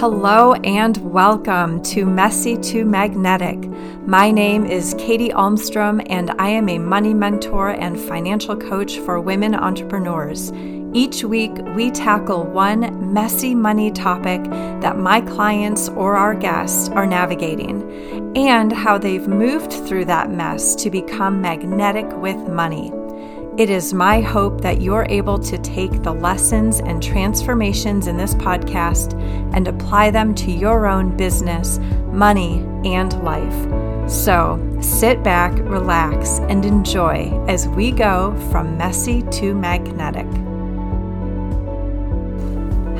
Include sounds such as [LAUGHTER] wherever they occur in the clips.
Hello and welcome to Messy to Magnetic. My name is Katy Almstrom, and I am a money mentor and financial coach for women entrepreneurs. Each week, we tackle one messy money topic that my clients or our guests are navigating and how they've moved through that mess to become magnetic with money. It is my hope that you're able to take the lessons and transformations in this podcast and apply them to your own business, money, and life. So sit back, relax, and enjoy as we go from messy to magnetic.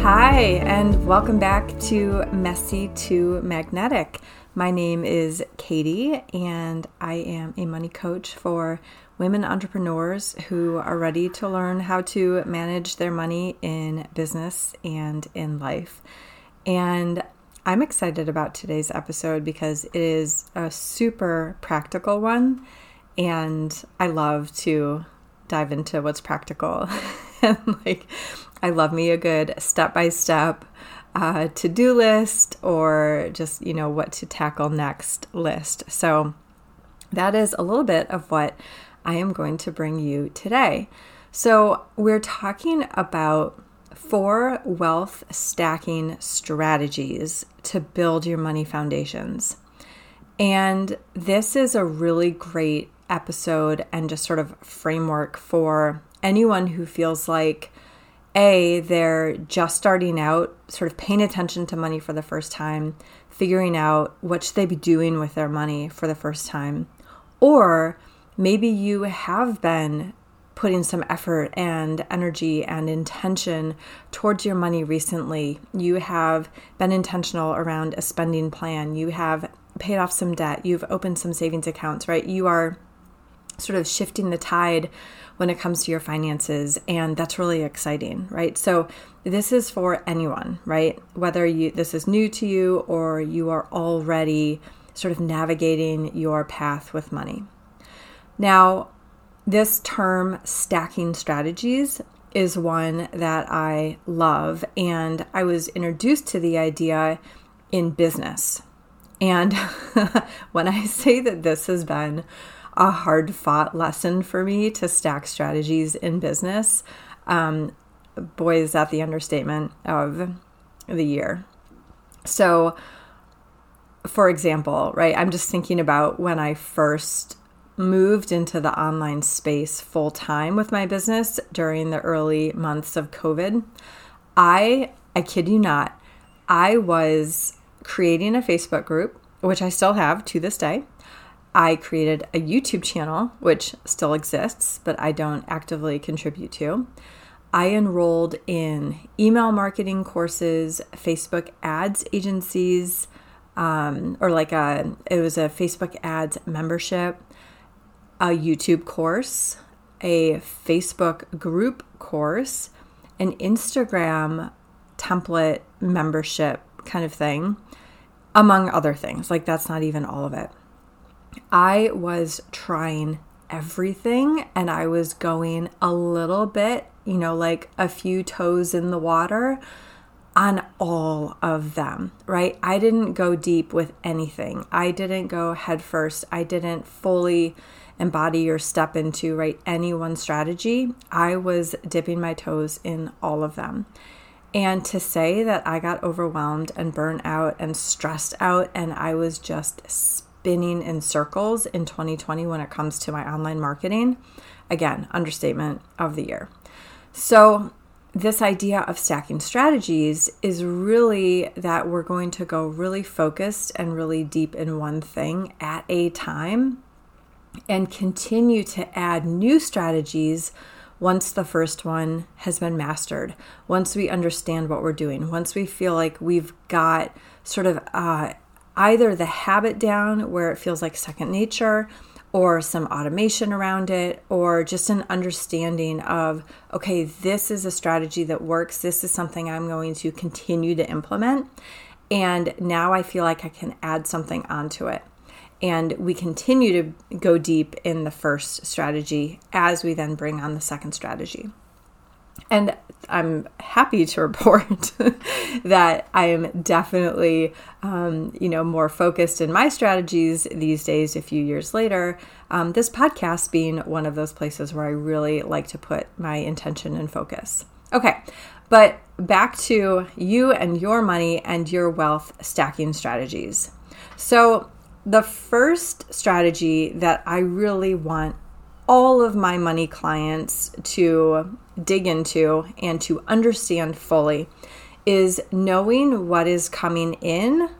Hi, and welcome back to Messy to Magnetic. My name is Katy, and I am a money coach for women entrepreneurs who are ready to learn how to manage their money in business and in life. And I'm excited about today's episode because it is a super practical one. And I love to dive into what's practical. [LAUGHS] and like, I love me a good step by step uh, to do list or just, you know, what to tackle next list. So that is a little bit of what I am going to bring you today. So, we're talking about four wealth stacking strategies to build your money foundations. And this is a really great episode and just sort of framework for anyone who feels like a they're just starting out sort of paying attention to money for the first time figuring out what should they be doing with their money for the first time or maybe you have been putting some effort and energy and intention towards your money recently. You have been intentional around a spending plan. You have paid off some debt. You've opened some savings accounts, right? You are sort of shifting the tide when it comes to your finances and that's really exciting right so this is for anyone right whether you this is new to you or you are already sort of navigating your path with money now, this term stacking strategies is one that I love, and I was introduced to the idea in business. And [LAUGHS] when I say that this has been a hard fought lesson for me to stack strategies in business, um, boy, is that the understatement of the year. So, for example, right, I'm just thinking about when I first moved into the online space full time with my business during the early months of COVID, I, I kid you not, I was creating a Facebook group, which I still have to this day. I created a YouTube channel, which still exists, but I don't actively contribute to. I enrolled in email marketing courses, Facebook ads agencies, um, or like a, it was a Facebook ads membership a YouTube course, a Facebook group course, an Instagram template membership kind of thing, among other things. Like, that's not even all of it. I was trying everything and I was going a little bit, you know, like a few toes in the water on all of them, right? I didn't go deep with anything. I didn't go headfirst. I didn't fully embody or step into, right? Any one strategy. I was dipping my toes in all of them. And to say that I got overwhelmed and burnt out and stressed out, and I was just spinning in circles in 2020 when it comes to my online marketing, again, understatement of the year. So, this idea of stacking strategies is really that we're going to go really focused and really deep in one thing at a time and continue to add new strategies once the first one has been mastered, once we understand what we're doing, once we feel like we've got sort of uh, either the habit down where it feels like second nature or some automation around it, or just an understanding of, okay, this is a strategy that works. This is something I'm going to continue to implement. And now I feel like I can add something onto it. And we continue to go deep in the first strategy as we then bring on the second strategy. And I'm happy to [LAUGHS] report that I am definitely, um, you know, more focused in my strategies these days. A few years later, um, this podcast being one of those places where I really like to put my intention and focus. Okay, but back to you and your money and your wealth stacking strategies. So the first strategy that I really want all of my money clients to dig into and to understand fully is knowing what is coming in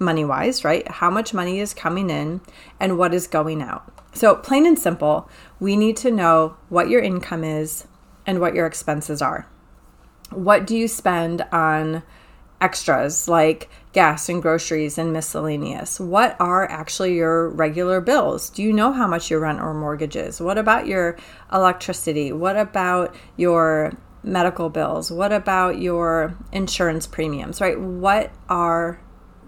money wise, right? How much money is coming in and what is going out. So, plain and simple, we need to know what your income is and what your expenses are. What do you spend on extras like gas and groceries and miscellaneous? What are actually your regular bills? Do you know how much your rent or mortgage is? What about your electricity? What about your medical bills? What about your insurance premiums, right? What are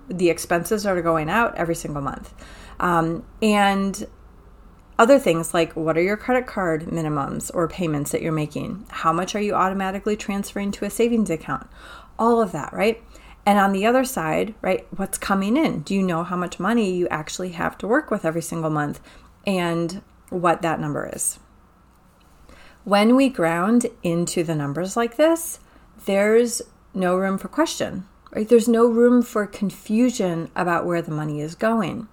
the expenses that are going out every single month? Um, and other things like what are your credit card minimums or payments that you're making? How much are you automatically transferring to a savings account? All of that, right? And on the other side, right, what's coming in? Do you know how much money you actually have to work with every single month and what that number is? When we ground into the numbers like this, there's no room for question, right? There's no room for confusion about where the money is going.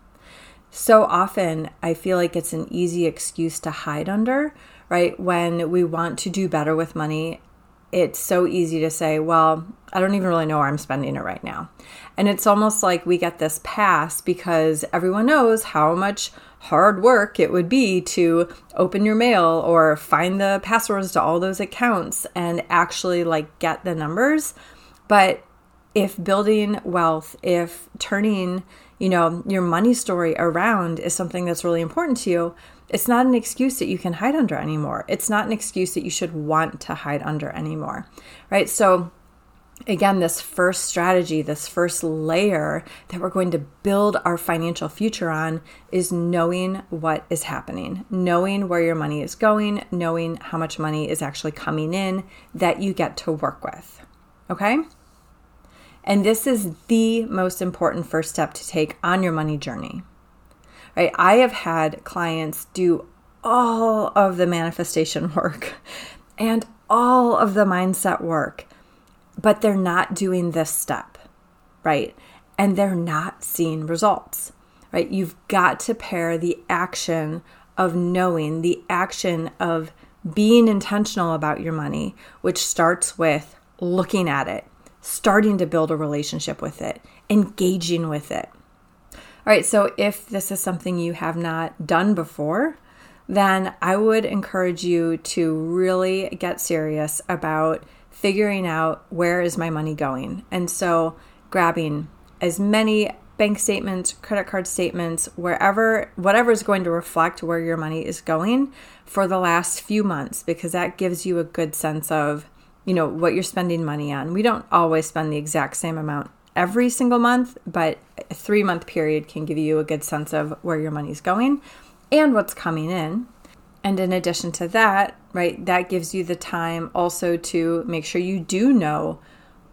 So often, I feel like it's an easy excuse to hide under, right? When we want to do better with money it's so easy to say, well, I don't even really know where I'm spending it right now. And it's almost like we get this pass because everyone knows how much hard work it would be to open your mail or find the passwords to all those accounts and actually like get the numbers. But if building wealth, if turning, you know, your money story around is something that's really important to you, it's not an excuse that you can hide under anymore. It's not an excuse that you should want to hide under anymore, right? So, again, this first strategy, this first layer that we're going to build our financial future on is knowing what is happening, knowing where your money is going, knowing how much money is actually coming in that you get to work with. Okay? And this is the most important first step to take on your money journey right? I have had clients do all of the manifestation [LAUGHS] work and all of the mindset work, but they're not doing this step, right? And they're not seeing results, right? You've got to pair the action of knowing, the action of being intentional about your money, which starts with looking at it, starting to build a relationship with it, engaging with it all right, so if this is something you have not done before, then I would encourage you to really get serious about figuring out where is my money going. And so grabbing as many bank statements, credit card statements, wherever whatever is going to reflect where your money is going for the last few months because that gives you a good sense of, you know, what you're spending money on. We don't always spend the exact same amount every single month, but a three month period can give you a good sense of where your money's going and what's coming in. And in addition to that, right, that gives you the time also to make sure you do know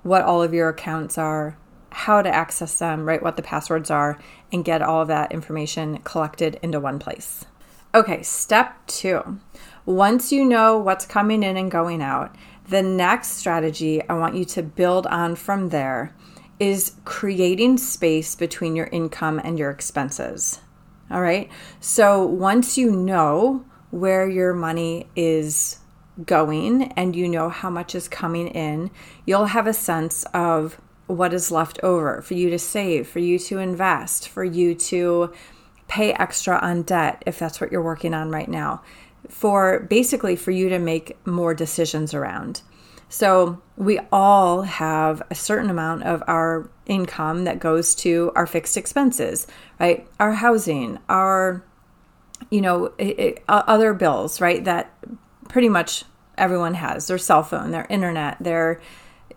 what all of your accounts are, how to access them, right, what the passwords are, and get all of that information collected into one place. Okay, step two. Once you know what's coming in and going out, the next strategy I want you to build on from there is creating space between your income and your expenses. All right. So once you know where your money is going and you know how much is coming in, you'll have a sense of what is left over for you to save, for you to invest, for you to pay extra on debt if that's what you're working on right now, for basically for you to make more decisions around. So we all have a certain amount of our income that goes to our fixed expenses, right? Our housing, our, you know, it, it, other bills, right? That pretty much everyone has their cell phone, their internet, their,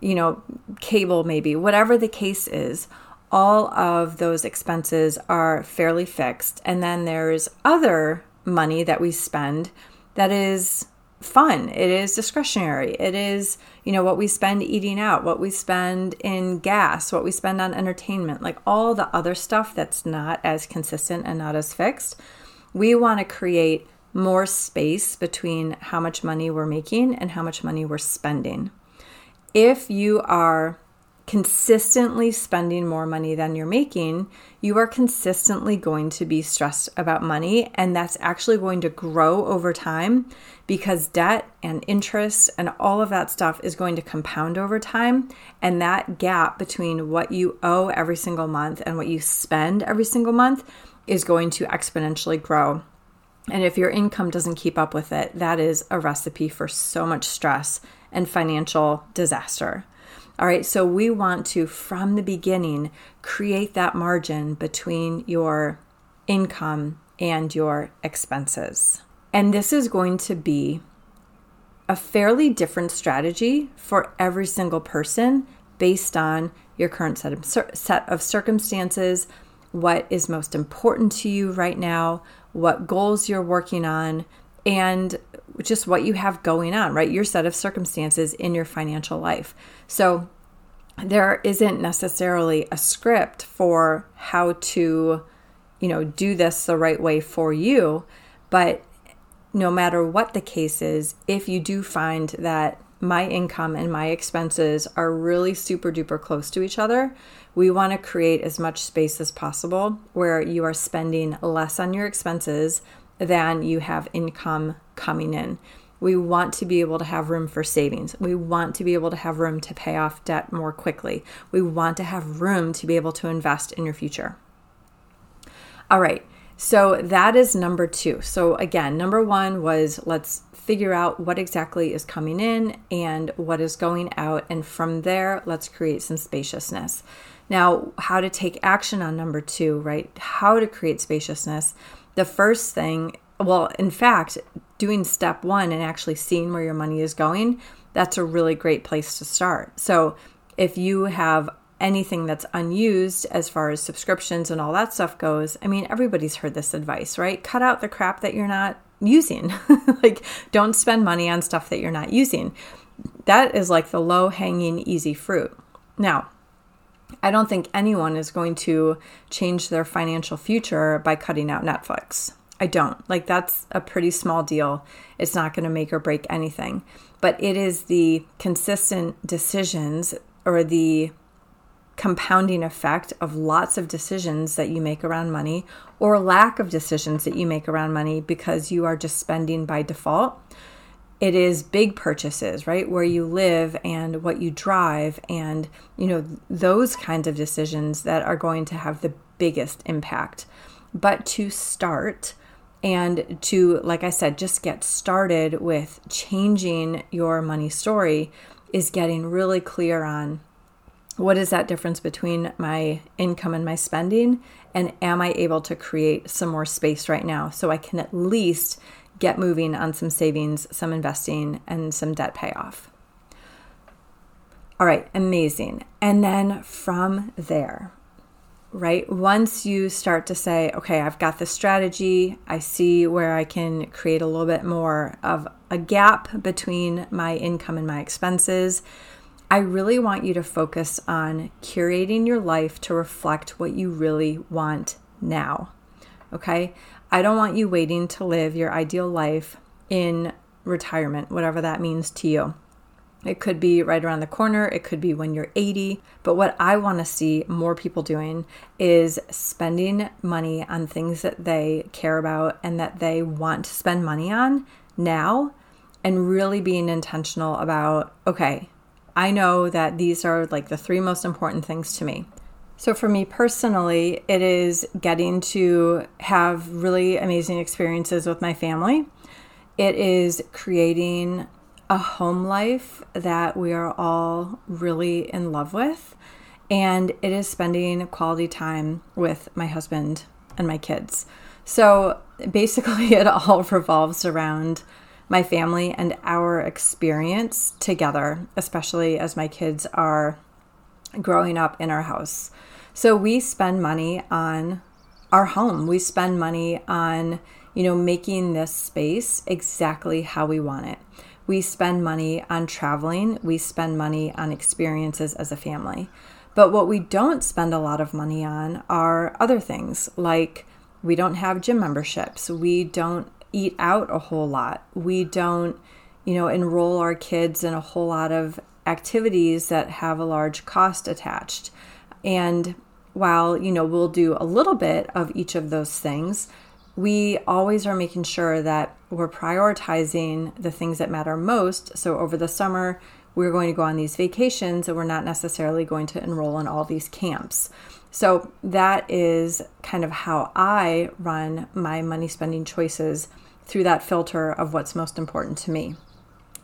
you know, cable, maybe, whatever the case is. All of those expenses are fairly fixed. And then there's other money that we spend that is fun. It is discretionary. It is, you know, what we spend eating out, what we spend in gas, what we spend on entertainment, like all the other stuff that's not as consistent and not as fixed. We want to create more space between how much money we're making and how much money we're spending. If you are consistently spending more money than you're making, you are consistently going to be stressed about money. And that's actually going to grow over time because debt and interest and all of that stuff is going to compound over time. And that gap between what you owe every single month and what you spend every single month is going to exponentially grow. And if your income doesn't keep up with it, that is a recipe for so much stress and financial disaster. All right, so we want to, from the beginning, create that margin between your income and your expenses. And this is going to be a fairly different strategy for every single person based on your current set of, set of circumstances, what is most important to you right now, what goals you're working on, and just what you have going on, right? Your set of circumstances in your financial life. So there isn't necessarily a script for how to, you know, do this the right way for you, but no matter what the case is, if you do find that my income and my expenses are really super duper close to each other, we want to create as much space as possible where you are spending less on your expenses than you have income coming in. We want to be able to have room for savings. We want to be able to have room to pay off debt more quickly. We want to have room to be able to invest in your future. All right, so that is number two. So, again, number one was let's figure out what exactly is coming in and what is going out. And from there, let's create some spaciousness. Now, how to take action on number two, right? How to create spaciousness. The first thing, well, in fact, doing step one and actually seeing where your money is going, that's a really great place to start. So, if you have anything that's unused as far as subscriptions and all that stuff goes, I mean, everybody's heard this advice, right? Cut out the crap that you're not using. [LAUGHS] like, don't spend money on stuff that you're not using. That is like the low hanging, easy fruit. Now, I don't think anyone is going to change their financial future by cutting out Netflix. I don't. Like, that's a pretty small deal. It's not going to make or break anything. But it is the consistent decisions or the compounding effect of lots of decisions that you make around money or lack of decisions that you make around money because you are just spending by default it is big purchases, right? Where you live and what you drive and, you know, those kinds of decisions that are going to have the biggest impact. But to start and to, like I said, just get started with changing your money story is getting really clear on what is that difference between my income and my spending and am i able to create some more space right now so i can at least get moving on some savings, some investing, and some debt payoff. All right, amazing. And then from there, right, once you start to say, okay, I've got this strategy, I see where I can create a little bit more of a gap between my income and my expenses. I really want you to focus on curating your life to reflect what you really want now. Okay. I don't want you waiting to live your ideal life in retirement, whatever that means to you. It could be right around the corner, it could be when you're 80. But what I want to see more people doing is spending money on things that they care about and that they want to spend money on now and really being intentional about okay, I know that these are like the three most important things to me. So, for me personally, it is getting to have really amazing experiences with my family. It is creating a home life that we are all really in love with. And it is spending quality time with my husband and my kids. So, basically, [LAUGHS] it all revolves around my family and our experience together, especially as my kids are growing up in our house. So we spend money on our home. We spend money on, you know, making this space exactly how we want it. We spend money on traveling, we spend money on experiences as a family. But what we don't spend a lot of money on are other things like we don't have gym memberships, we don't eat out a whole lot, we don't, you know, enroll our kids in a whole lot of activities that have a large cost attached. And while, you know, we'll do a little bit of each of those things, we always are making sure that we're prioritizing the things that matter most. So over the summer, we're going to go on these vacations and we're not necessarily going to enroll in all these camps. So that is kind of how I run my money spending choices through that filter of what's most important to me.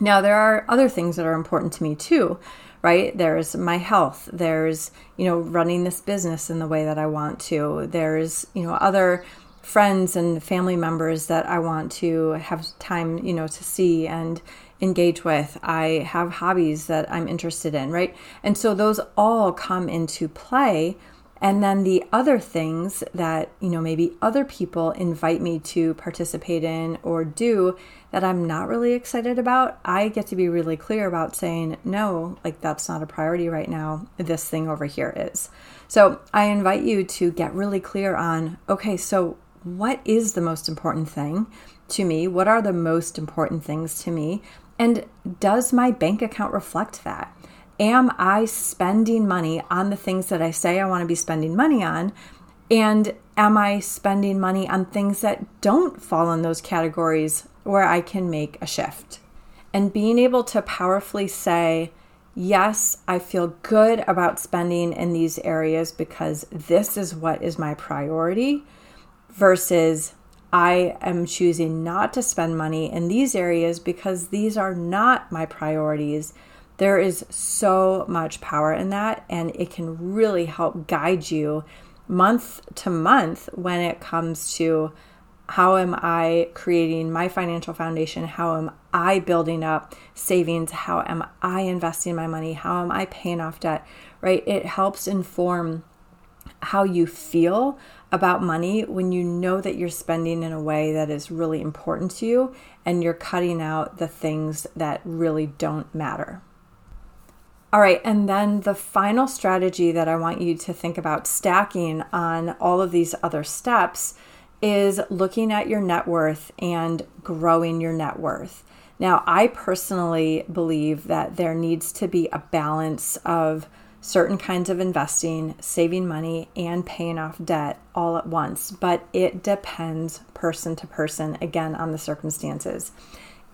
Now, there are other things that are important to me too, right? There's my health. There's, you know, running this business in the way that I want to. There's, you know, other friends and family members that I want to have time, you know, to see and engage with. I have hobbies that I'm interested in, right? And so those all come into play. And then the other things that, you know, maybe other people invite me to participate in or do that I'm not really excited about, I get to be really clear about saying, no, like that's not a priority right now. This thing over here is. So I invite you to get really clear on, okay, so what is the most important thing to me? What are the most important things to me? And does my bank account reflect that? Am I spending money on the things that I say I want to be spending money on? And am I spending money on things that don't fall in those categories where I can make a shift? And being able to powerfully say, yes, I feel good about spending in these areas because this is what is my priority versus I am choosing not to spend money in these areas because these are not my priorities. There is so much power in that, and it can really help guide you month to month when it comes to how am I creating my financial foundation? How am I building up savings? How am I investing my money? How am I paying off debt? Right? It helps inform how you feel about money when you know that you're spending in a way that is really important to you and you're cutting out the things that really don't matter. All right, and then the final strategy that I want you to think about stacking on all of these other steps is looking at your net worth and growing your net worth. Now, I personally believe that there needs to be a balance of certain kinds of investing, saving money, and paying off debt all at once, but it depends person to person, again, on the circumstances.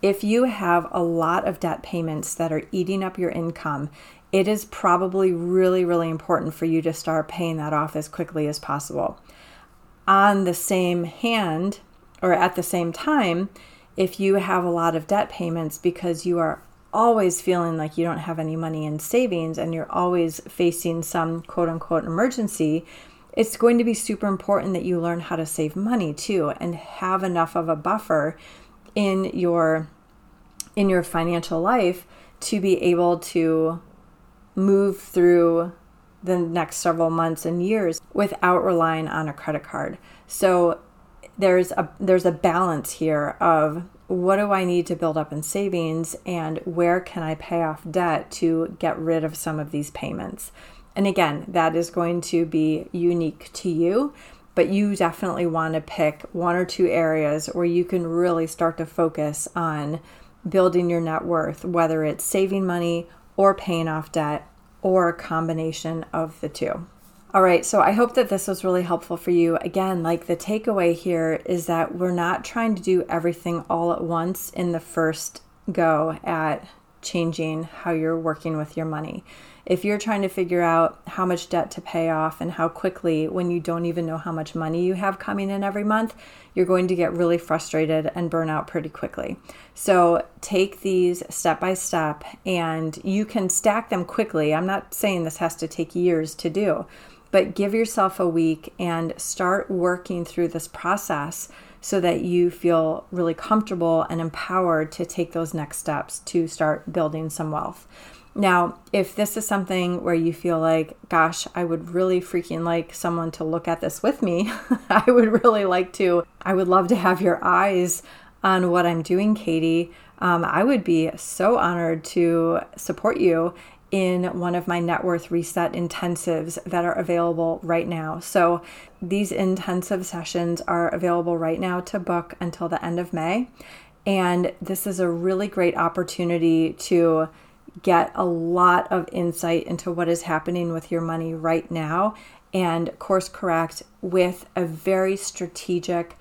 If you have a lot of debt payments that are eating up your income, it is probably really, really important for you to start paying that off as quickly as possible. On the same hand, or at the same time, if you have a lot of debt payments because you are always feeling like you don't have any money in savings and you're always facing some quote unquote emergency, it's going to be super important that you learn how to save money too and have enough of a buffer in your in your financial life to be able to move through the next several months and years without relying on a credit card. So there's a there's a balance here of what do I need to build up in savings and where can I pay off debt to get rid of some of these payments. And again, that is going to be unique to you, but you definitely want to pick one or two areas where you can really start to focus on building your net worth, whether it's saving money or paying off debt or a combination of the two. All right, so I hope that this was really helpful for you. Again, like the takeaway here is that we're not trying to do everything all at once in the first go at changing how you're working with your money. If you're trying to figure out how much debt to pay off and how quickly when you don't even know how much money you have coming in every month, you're going to get really frustrated and burn out pretty quickly. So take these step by step and you can stack them quickly. I'm not saying this has to take years to do but give yourself a week and start working through this process so that you feel really comfortable and empowered to take those next steps to start building some wealth. Now, if this is something where you feel like, gosh, I would really freaking like someone to look at this with me, [LAUGHS] I would really like to, I would love to have your eyes on what I'm doing, Katy. Um, I would be so honored to support you in one of my net worth reset intensives that are available right now. So, these intensive sessions are available right now to book until the end of May. And this is a really great opportunity to get a lot of insight into what is happening with your money right now and course correct with a very strategic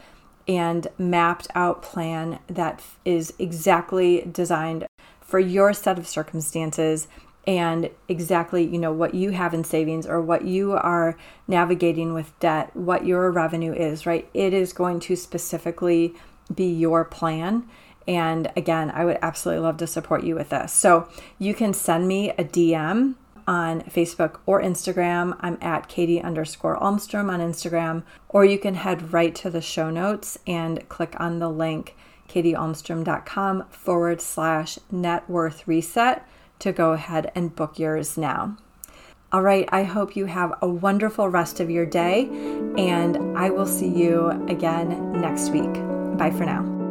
and mapped out plan that is exactly designed for your set of circumstances and exactly you know what you have in savings or what you are navigating with debt what your revenue is right? It is going to specifically be your plan and again, I would absolutely love to support you with this. So you can send me a DM on Facebook or Instagram. I'm at Katy underscore Almstrom on Instagram, or you can head right to the show notes and click on the link katyalmstrom.com forward slash net worth reset to go ahead and book yours now. All right, I hope you have a wonderful rest of your day, and I will see you again next week. Bye for now.